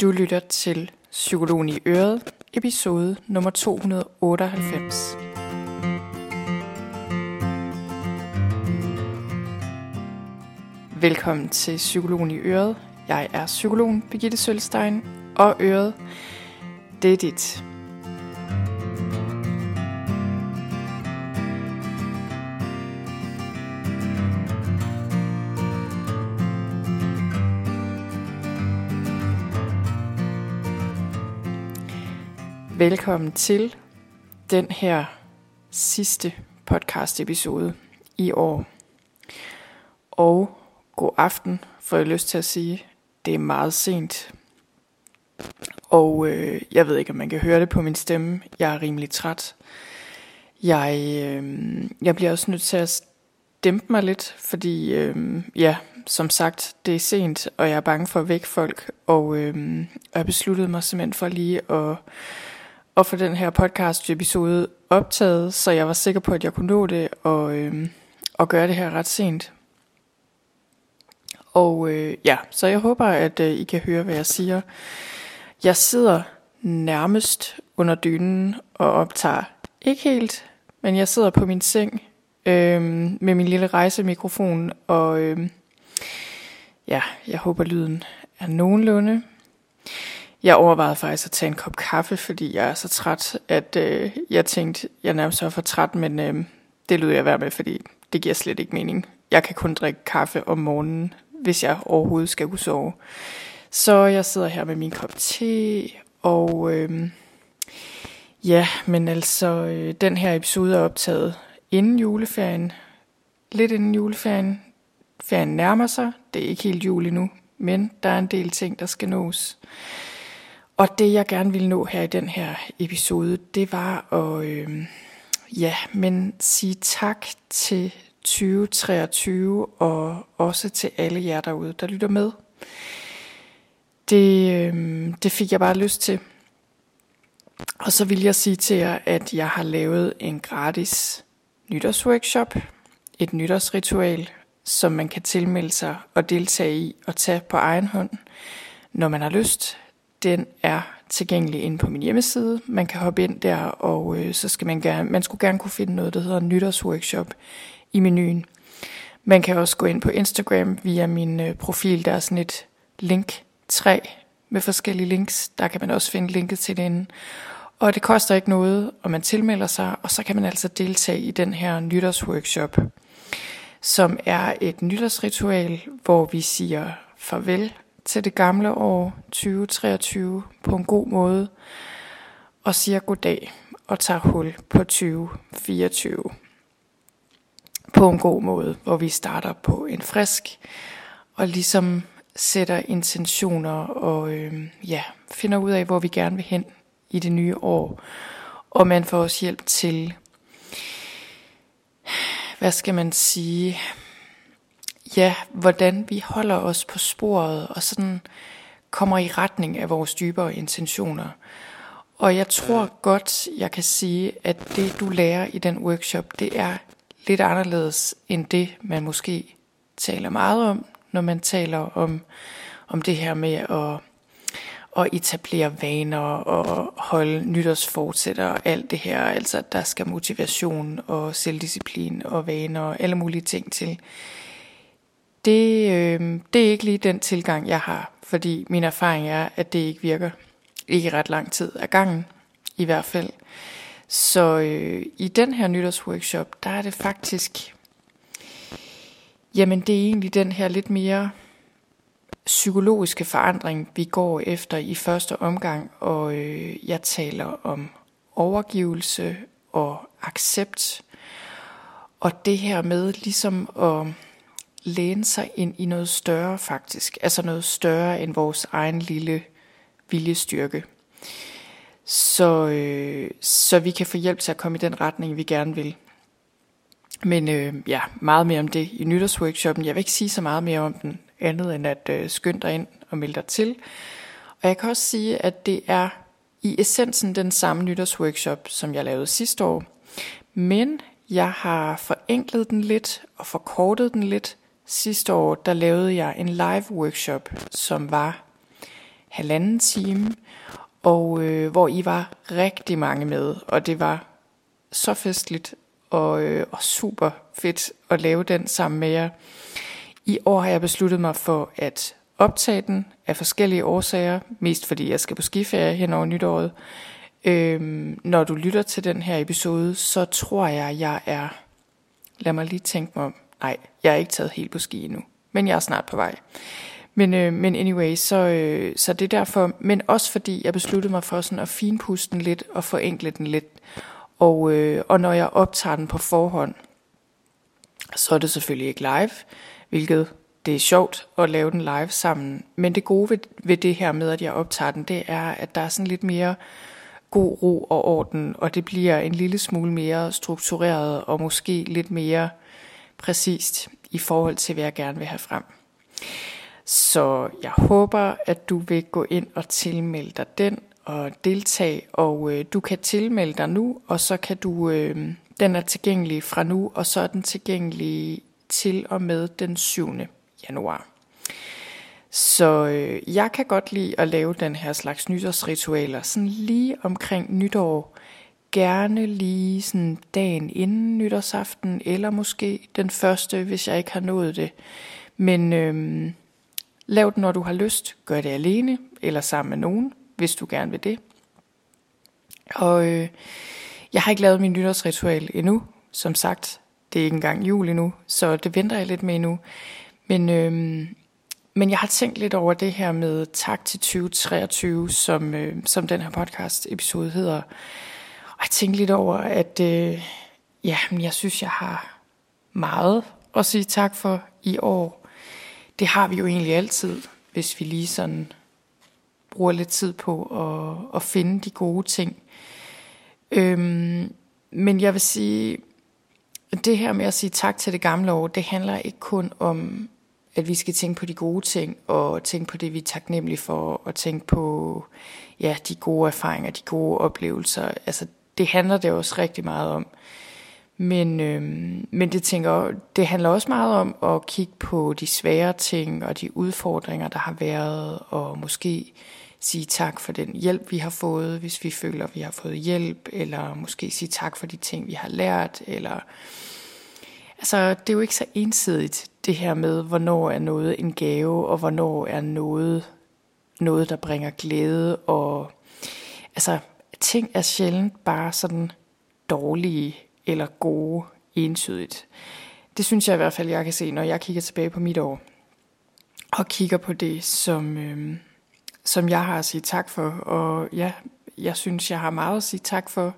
Du lytter til Psykologen i Øret, episode nummer 298. Velkommen til Psykologen i Øret. Jeg er psykologen Birgitte Sølstein, og Øret, det er dit. Velkommen til den her sidste podcast episode i år. Og god aften, får jeg lyst til at sige. Det er meget sent. Og øh, jeg ved ikke, om man kan høre det på min stemme. Jeg er rimelig træt. Jeg, øh, jeg bliver også nødt til at dæmpe mig lidt, fordi øh, ja, som sagt, det er sent, og jeg er bange for at vække folk. Og øh, jeg besluttede mig simpelthen for lige at at få den her podcast episode optaget, så jeg var sikker på, at jeg kunne nå det og, øh, og gøre det her ret sent. Og øh, ja, så jeg håber, at øh, I kan høre, hvad jeg siger. Jeg sidder nærmest under dynen og optager. Ikke helt, men jeg sidder på min seng øh, med min lille rejsemikrofon, og øh, ja, jeg håber lyden er nogenlunde. Jeg overvejede faktisk at tage en kop kaffe, fordi jeg er så træt, at øh, jeg tænkte, jeg nærmest var for træt, men øh, det lød jeg være med, fordi det giver slet ikke mening. Jeg kan kun drikke kaffe om morgenen, hvis jeg overhovedet skal kunne sove. Så jeg sidder her med min kop te, og øh, ja, men altså, øh, den her episode er optaget inden juleferien. Lidt inden juleferien. Ferien nærmer sig. Det er ikke helt jul endnu, men der er en del ting, der skal nås. Og det jeg gerne ville nå her i den her episode, det var at øh, ja, men sige tak til 2023 og også til alle jer derude, der lytter med. Det, øh, det fik jeg bare lyst til. Og så vil jeg sige til jer, at jeg har lavet en gratis nytårsworkshop, et nytårsritual, som man kan tilmelde sig og deltage i og tage på egen hånd, når man har lyst den er tilgængelig inde på min hjemmeside. Man kan hoppe ind der, og øh, så skal man gerne, man skulle gerne kunne finde noget, der hedder nytårsworkshop i menuen. Man kan også gå ind på Instagram via min øh, profil, der er sådan et link 3 med forskellige links. Der kan man også finde linket til den. Og det koster ikke noget, og man tilmelder sig, og så kan man altså deltage i den her nytårsworkshop, som er et nytårsritual, hvor vi siger farvel til det gamle år 2023 på en god måde og siger goddag og tager hul på 2024 på en god måde, hvor vi starter på en frisk og ligesom sætter intentioner og øh, ja, finder ud af, hvor vi gerne vil hen i det nye år. Og man får også hjælp til, hvad skal man sige, ja, hvordan vi holder os på sporet og sådan kommer i retning af vores dybere intentioner. Og jeg tror godt, jeg kan sige, at det du lærer i den workshop, det er lidt anderledes end det, man måske taler meget om, når man taler om, om det her med at, at etablere vaner og holde nytårsfortsætter og alt det her. Altså, der skal motivation og selvdisciplin og vaner og alle mulige ting til det, øh, det er ikke lige den tilgang, jeg har, fordi min erfaring er, at det ikke virker. Ikke ret lang tid af gangen, i hvert fald. Så øh, i den her nytårsworkshop, der er det faktisk, jamen det er egentlig den her lidt mere psykologiske forandring, vi går efter i første omgang, og øh, jeg taler om overgivelse og accept, og det her med ligesom at læne sig ind i noget større faktisk, altså noget større end vores egen lille viljestyrke. Så, øh, så vi kan få hjælp til at komme i den retning, vi gerne vil. Men øh, ja, meget mere om det i nytårsworkshoppen. Jeg vil ikke sige så meget mere om den, andet end at øh, skynde dig ind og melde dig til. Og jeg kan også sige, at det er i essensen den samme nytårsworkshop, som jeg lavede sidste år. Men jeg har forenklet den lidt og forkortet den lidt, Sidste år, der lavede jeg en live workshop, som var halvanden time, og øh, hvor I var rigtig mange med, og det var så festligt og, øh, og super fedt at lave den sammen med jer. I år har jeg besluttet mig for at optage den af forskellige årsager, mest fordi jeg skal på skiferie hen over nytåret. Øhm, når du lytter til den her episode, så tror jeg, jeg er... Lad mig lige tænke mig om. Nej, jeg er ikke taget helt på ski endnu, men jeg er snart på vej. Men, øh, men anyway, så, øh, så det er derfor, men også fordi jeg besluttede mig for sådan at finpuste den lidt og forenkle den lidt. Og, øh, og når jeg optager den på forhånd, så er det selvfølgelig ikke live, hvilket det er sjovt at lave den live sammen. Men det gode ved, ved det her med, at jeg optager den, det er, at der er sådan lidt mere god ro og orden, og det bliver en lille smule mere struktureret og måske lidt mere præcist i forhold til, hvad jeg gerne vil have frem. Så jeg håber, at du vil gå ind og tilmelde dig den og deltage, og øh, du kan tilmelde dig nu, og så kan du, øh, den er tilgængelig fra nu, og så er den tilgængelig til og med den 7. januar. Så øh, jeg kan godt lide at lave den her slags nytårsritualer, sådan lige omkring nytår. Gerne lige sådan dagen inden nytårsaften, eller måske den første, hvis jeg ikke har nået det. Men øhm, lav det, når du har lyst. Gør det alene, eller sammen med nogen, hvis du gerne vil det. Og øh, jeg har ikke lavet min nytårsritual endnu. Som sagt, det er ikke engang jul endnu, så det venter jeg lidt med endnu. Men, øhm, men jeg har tænkt lidt over det her med tak til 2023, som, øh, som den her podcast episode hedder. Og jeg tænkte lidt over, at øh, ja, jeg synes, jeg har meget at sige tak for i år. Det har vi jo egentlig altid, hvis vi lige sådan bruger lidt tid på at, at finde de gode ting. Øhm, men jeg vil sige, det her med at sige tak til det gamle år, det handler ikke kun om, at vi skal tænke på de gode ting, og tænke på det, vi er taknemmelige for, og tænke på ja, de gode erfaringer, de gode oplevelser. Altså, det handler det også rigtig meget om. Men, øh, men det, tænker, det handler også meget om at kigge på de svære ting og de udfordringer, der har været, og måske sige tak for den hjælp, vi har fået, hvis vi føler, vi har fået hjælp, eller måske sige tak for de ting, vi har lært, eller... Altså, det er jo ikke så ensidigt, det her med, hvornår er noget en gave, og hvornår er noget, noget der bringer glæde, og... Altså, ting er sjældent bare sådan dårlige eller gode entydigt. Det synes jeg i hvert fald, jeg kan se, når jeg kigger tilbage på mit år, og kigger på det, som, øh, som jeg har at sige tak for. Og ja, jeg synes, jeg har meget at sige tak for.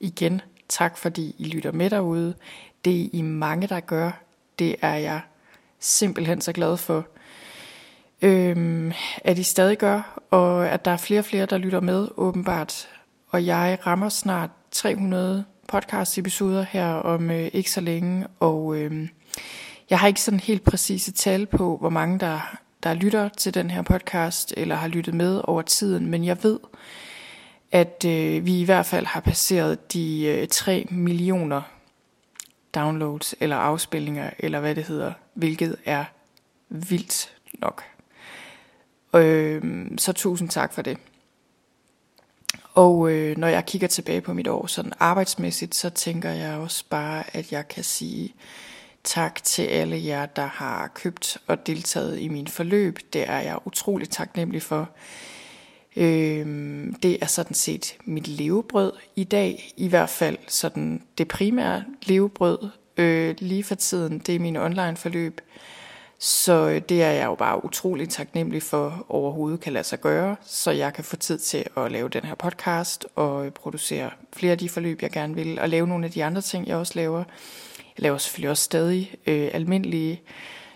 Igen, tak fordi I lytter med derude. Det er I mange, der gør. Det er jeg simpelthen så glad for. Øhm, at I stadig gør, og at der er flere og flere, der lytter med, åbenbart. Og jeg rammer snart 300 podcast-episoder her om øh, ikke så længe, og øh, jeg har ikke sådan helt præcise tal på, hvor mange der der lytter til den her podcast, eller har lyttet med over tiden, men jeg ved, at øh, vi i hvert fald har passeret de øh, 3 millioner downloads eller afspilninger, eller hvad det hedder, hvilket er vildt nok. Øh, så tusind tak for det. Og øh, når jeg kigger tilbage på mit år sådan arbejdsmæssigt, så tænker jeg også bare, at jeg kan sige Tak til alle jer, der har købt og deltaget i min forløb. Det er jeg utrolig taknemmelig for. Øh, det er sådan set mit levebrød i dag, i hvert fald sådan det primære levebrød øh, lige for tiden. Det er min online forløb. Så øh, det er jeg jo bare utrolig taknemmelig for overhovedet kan lade sig gøre, så jeg kan få tid til at lave den her podcast og øh, producere flere af de forløb, jeg gerne vil, og lave nogle af de andre ting, jeg også laver. Jeg laver selvfølgelig også stadig øh, almindelige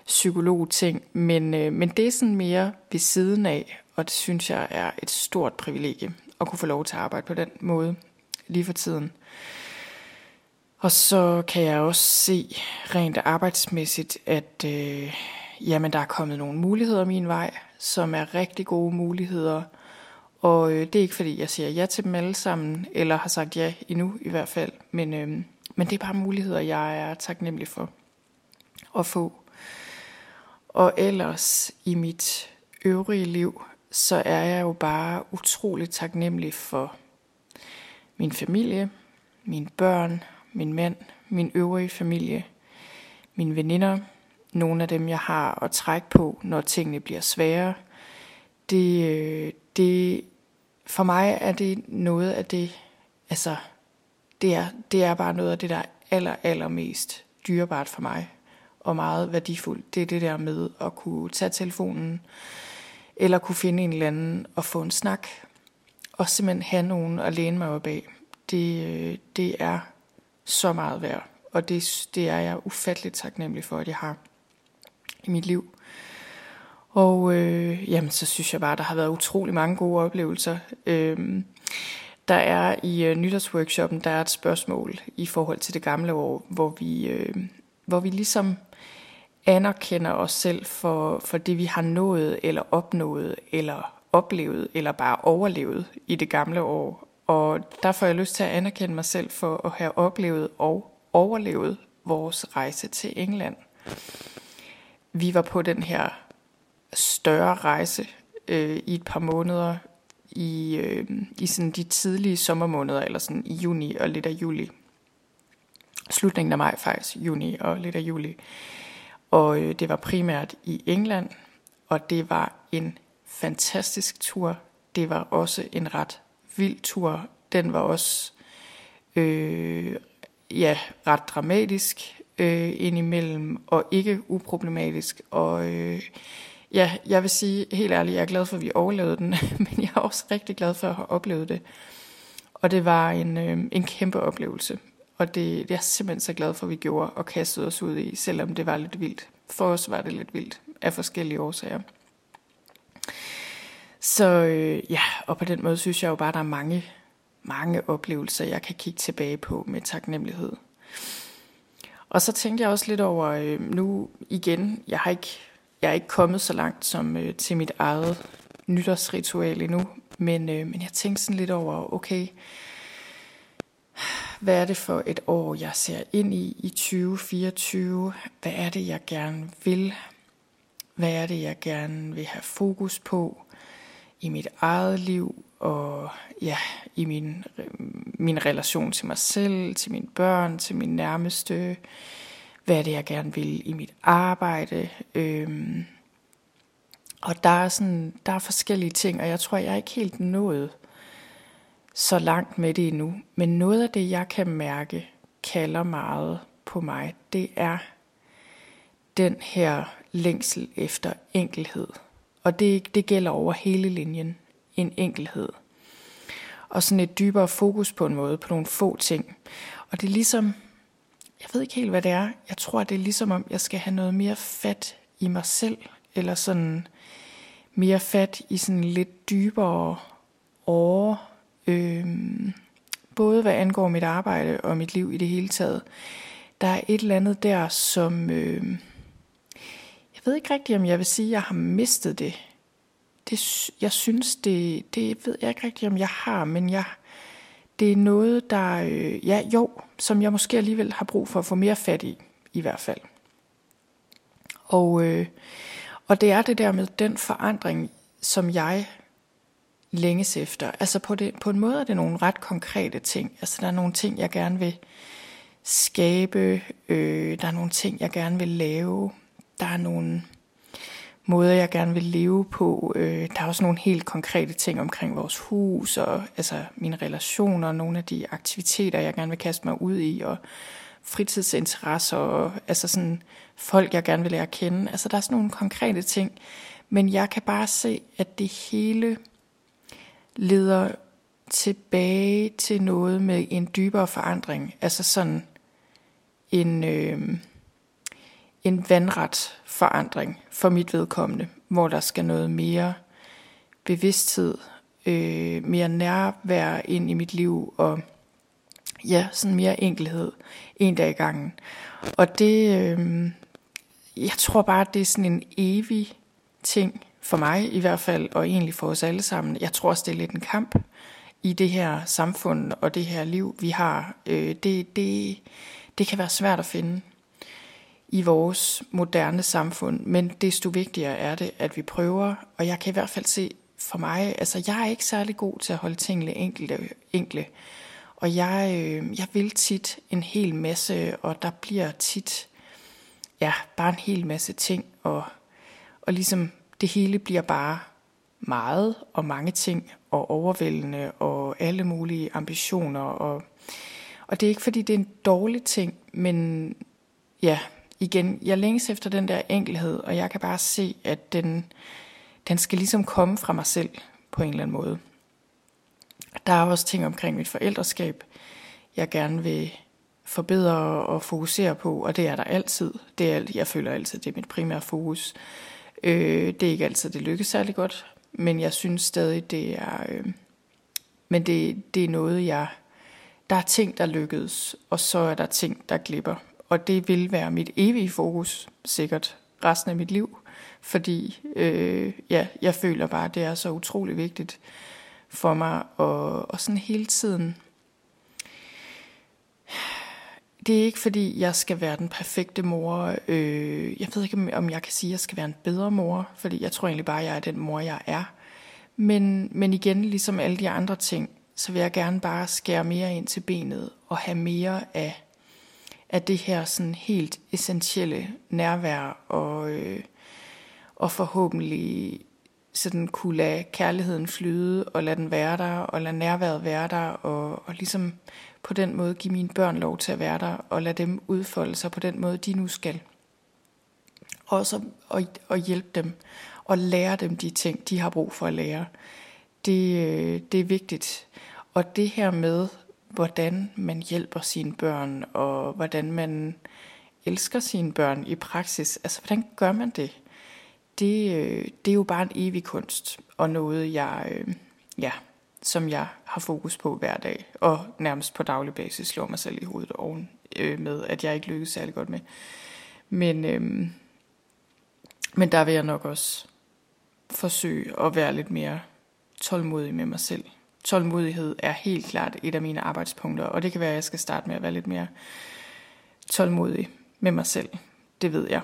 psykologting, men, øh, men det er sådan mere ved siden af, og det synes jeg er et stort privilegie at kunne få lov til at arbejde på den måde lige for tiden. Og så kan jeg også se rent arbejdsmæssigt, at øh, jamen, der er kommet nogle muligheder min vej, som er rigtig gode muligheder. Og øh, det er ikke fordi, jeg siger ja til dem alle sammen, eller har sagt ja endnu i hvert fald, men, øh, men det er bare muligheder, jeg er taknemmelig for at få. Og ellers i mit øvrige liv, så er jeg jo bare utrolig taknemmelig for min familie, mine børn, min mand, min øvrige familie, mine veninder, nogle af dem, jeg har at trække på, når tingene bliver svære. Det, øh, det, for mig er det noget af det, altså, det er, det er bare noget af det, der er aller, allermest dyrebart for mig, og meget værdifuldt. Det er det der med at kunne tage telefonen, eller kunne finde en eller anden og få en snak, og simpelthen have nogen at læne mig op af. Det, øh, det er så meget værd, og det, det er jeg ufatteligt taknemmelig for, at jeg har i mit liv. Og øh, jamen, så synes jeg bare, at der har været utrolig mange gode oplevelser. Øh, der er i øh, nytårsworkshoppen, der er et spørgsmål i forhold til det gamle år, hvor vi, øh, hvor vi ligesom anerkender os selv for, for det, vi har nået, eller opnået, eller oplevet, eller bare overlevet i det gamle år. Og der får jeg lyst til at anerkende mig selv for at have oplevet og overlevet vores rejse til England. Vi var på den her større rejse øh, i et par måneder i, øh, i sådan de tidlige sommermåneder, eller sådan i juni og lidt af juli. Slutningen af maj faktisk, juni og lidt af juli. Og øh, det var primært i England, og det var en fantastisk tur. Det var også en ret vild tur. Den var også øh, ja, ret dramatisk øh, indimellem, og ikke uproblematisk. Og øh, ja, jeg vil sige helt ærligt, jeg er glad for, at vi overlevede den, men jeg er også rigtig glad for at have oplevet det. Og det var en, øh, en kæmpe oplevelse. Og det, det er jeg simpelthen så glad for, at vi gjorde og kastede os ud i, selvom det var lidt vildt. For os var det lidt vildt af forskellige årsager. Så øh, ja, og på den måde synes jeg jo bare, at der er mange, mange oplevelser, jeg kan kigge tilbage på med taknemmelighed. Og så tænkte jeg også lidt over, øh, nu igen, jeg har ikke, jeg er ikke kommet så langt som øh, til mit eget nytårsritual endnu, men, øh, men jeg tænkte sådan lidt over, okay, hvad er det for et år, jeg ser ind i i 2024? Hvad er det, jeg gerne vil? Hvad er det, jeg gerne vil have fokus på i mit eget liv og ja, i min, min relation til mig selv, til mine børn, til min nærmeste? Hvad er det, jeg gerne vil i mit arbejde? Øhm, og der er, sådan, der er forskellige ting, og jeg tror, jeg er ikke helt nået så langt med det endnu. Men noget af det, jeg kan mærke, kalder meget på mig, det er den her længsel efter enkelhed. Og det, det gælder over hele linjen. En enkelhed. Og sådan et dybere fokus på en måde, på nogle få ting. Og det er ligesom, jeg ved ikke helt, hvad det er. Jeg tror, det er ligesom om, jeg skal have noget mere fat i mig selv. Eller sådan mere fat i sådan lidt dybere åre Øh, både hvad angår mit arbejde og mit liv i det hele taget. Der er et eller andet der, som... Øh, ved ikke rigtigt, om jeg vil sige, at jeg har mistet det. det jeg synes, det, det ved jeg ikke rigtigt, om jeg har, men jeg, det er noget, der... Øh, ja, jo, som jeg måske alligevel har brug for at få mere fat i, i hvert fald. Og, øh, og det er det der med den forandring, som jeg længes efter. Altså på, det, på en måde er det nogle ret konkrete ting. Altså der er nogle ting, jeg gerne vil skabe. Øh, der er nogle ting, jeg gerne vil lave. Der er nogle måder, jeg gerne vil leve på. Øh, der er også nogle helt konkrete ting omkring vores hus, og altså mine relationer, og nogle af de aktiviteter, jeg gerne vil kaste mig ud i, og fritidsinteresser, og altså sådan folk, jeg gerne vil lære at kende. Altså der er sådan nogle konkrete ting, men jeg kan bare se, at det hele leder tilbage til noget med en dybere forandring. Altså sådan en, øh, en vandret forandring for mit vedkommende, hvor der skal noget mere bevidsthed, øh, mere nærvær ind i mit liv, og ja, sådan mere enkelhed en dag i gangen. Og det, øh, jeg tror bare, det er sådan en evig ting, for mig i hvert fald, og egentlig for os alle sammen. Jeg tror også, det er lidt en kamp i det her samfund og det her liv, vi har. Øh, det, det, det kan være svært at finde i vores moderne samfund, men desto vigtigere er det, at vi prøver, og jeg kan i hvert fald se for mig, altså jeg er ikke særlig god til at holde tingene enkle, enkle. Og jeg, øh, jeg vil tit en hel masse, og der bliver tit, ja, bare en hel masse ting, og, og ligesom det hele bliver bare meget og mange ting, og overvældende, og alle mulige ambitioner, og, og det er ikke fordi det er en dårlig ting, men ja, igen, jeg længes efter den der enkelhed, og jeg kan bare se, at den, den skal ligesom komme fra mig selv på en eller anden måde. Der er også ting omkring mit forældreskab, jeg gerne vil forbedre og fokusere på, og det er der altid. Det er, jeg føler altid, det er mit primære fokus. Øh, det er ikke altid, det lykkes særlig godt, men jeg synes stadig, det er, øh, men det, det er noget, jeg, der er ting, der lykkedes, og så er der ting, der glipper. Og det vil være mit evige fokus, sikkert resten af mit liv, fordi øh, ja, jeg føler bare, at det er så utrolig vigtigt for mig, og, og sådan hele tiden det er ikke fordi, jeg skal være den perfekte mor. Øh, jeg ved ikke, om jeg kan sige, at jeg skal være en bedre mor, fordi jeg tror egentlig bare, at jeg er den mor, jeg er. Men, men igen, ligesom alle de andre ting, så vil jeg gerne bare skære mere ind til benet og have mere af, af det her sådan helt essentielle nærvær og, øh, og forhåbentlig sådan kunne lade kærligheden flyde og lade den være der og lade nærværet være der og, og ligesom på den måde give mine børn lov til at være der, og lade dem udfolde sig på den måde, de nu skal. Og så og, og hjælpe dem, og lære dem de ting, de har brug for at lære. Det, øh, det er vigtigt. Og det her med, hvordan man hjælper sine børn, og hvordan man elsker sine børn i praksis, altså hvordan gør man det? Det, øh, det er jo bare en evig kunst, og noget jeg, øh, ja, som jeg har fokus på hver dag, og nærmest på daglig basis slår mig selv i hovedet oven øh, med, at jeg ikke lykkes særlig godt med. Men, øh, men der vil jeg nok også forsøge at være lidt mere tålmodig med mig selv. Tålmodighed er helt klart et af mine arbejdspunkter, og det kan være, at jeg skal starte med at være lidt mere tålmodig med mig selv. Det ved jeg.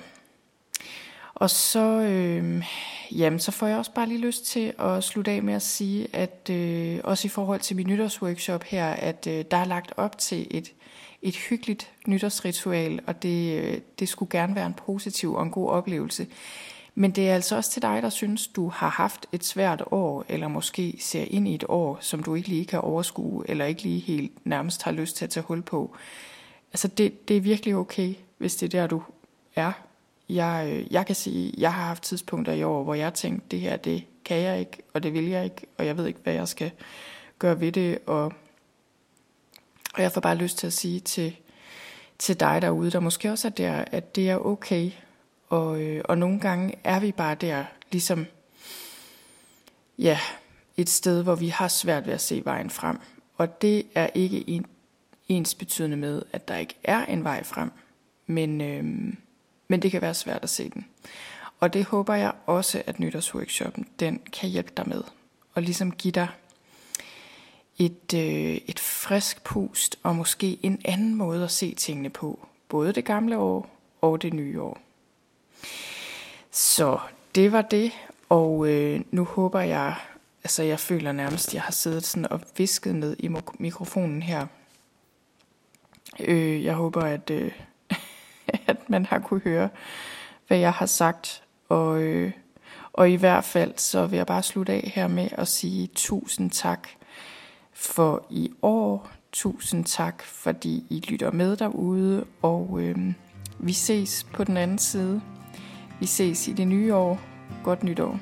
Og så, øh, jamen, så får jeg også bare lige lyst til at slutte af med at sige, at øh, også i forhold til min nytårsworkshop her, at øh, der er lagt op til et, et hyggeligt nytårsritual, og det, øh, det skulle gerne være en positiv og en god oplevelse. Men det er altså også til dig, der synes, du har haft et svært år, eller måske ser ind i et år, som du ikke lige kan overskue, eller ikke lige helt nærmest har lyst til at tage hul på. Altså det, det er virkelig okay, hvis det er der, du er jeg, øh, jeg kan sige, jeg har haft tidspunkter i år, hvor jeg tænkte, det her, det kan jeg ikke, og det vil jeg ikke, og jeg ved ikke, hvad jeg skal gøre ved det, og, og jeg får bare lyst til at sige til, til dig derude, der måske også er der, at det er okay, og, øh, og nogle gange er vi bare der, ligesom, ja, et sted, hvor vi har svært ved at se vejen frem, og det er ikke en, ens betydende med, at der ikke er en vej frem, men... Øh, men det kan være svært at se den. Og det håber jeg også, at nytårsworkshoppen den kan hjælpe dig med. Og ligesom give dig et, øh, et frisk pust og måske en anden måde at se tingene på. Både det gamle år og det nye år. Så det var det, og øh, nu håber jeg, altså jeg føler nærmest, at jeg har siddet sådan og visket ned i mikrofonen her. Øh, jeg håber, at, øh, at man har kunne høre, hvad jeg har sagt. Og, øh, og i hvert fald, så vil jeg bare slutte af her med at sige tusind tak for i år. Tusind tak, fordi I lytter med derude, og øh, vi ses på den anden side. Vi ses i det nye år. Godt nytår.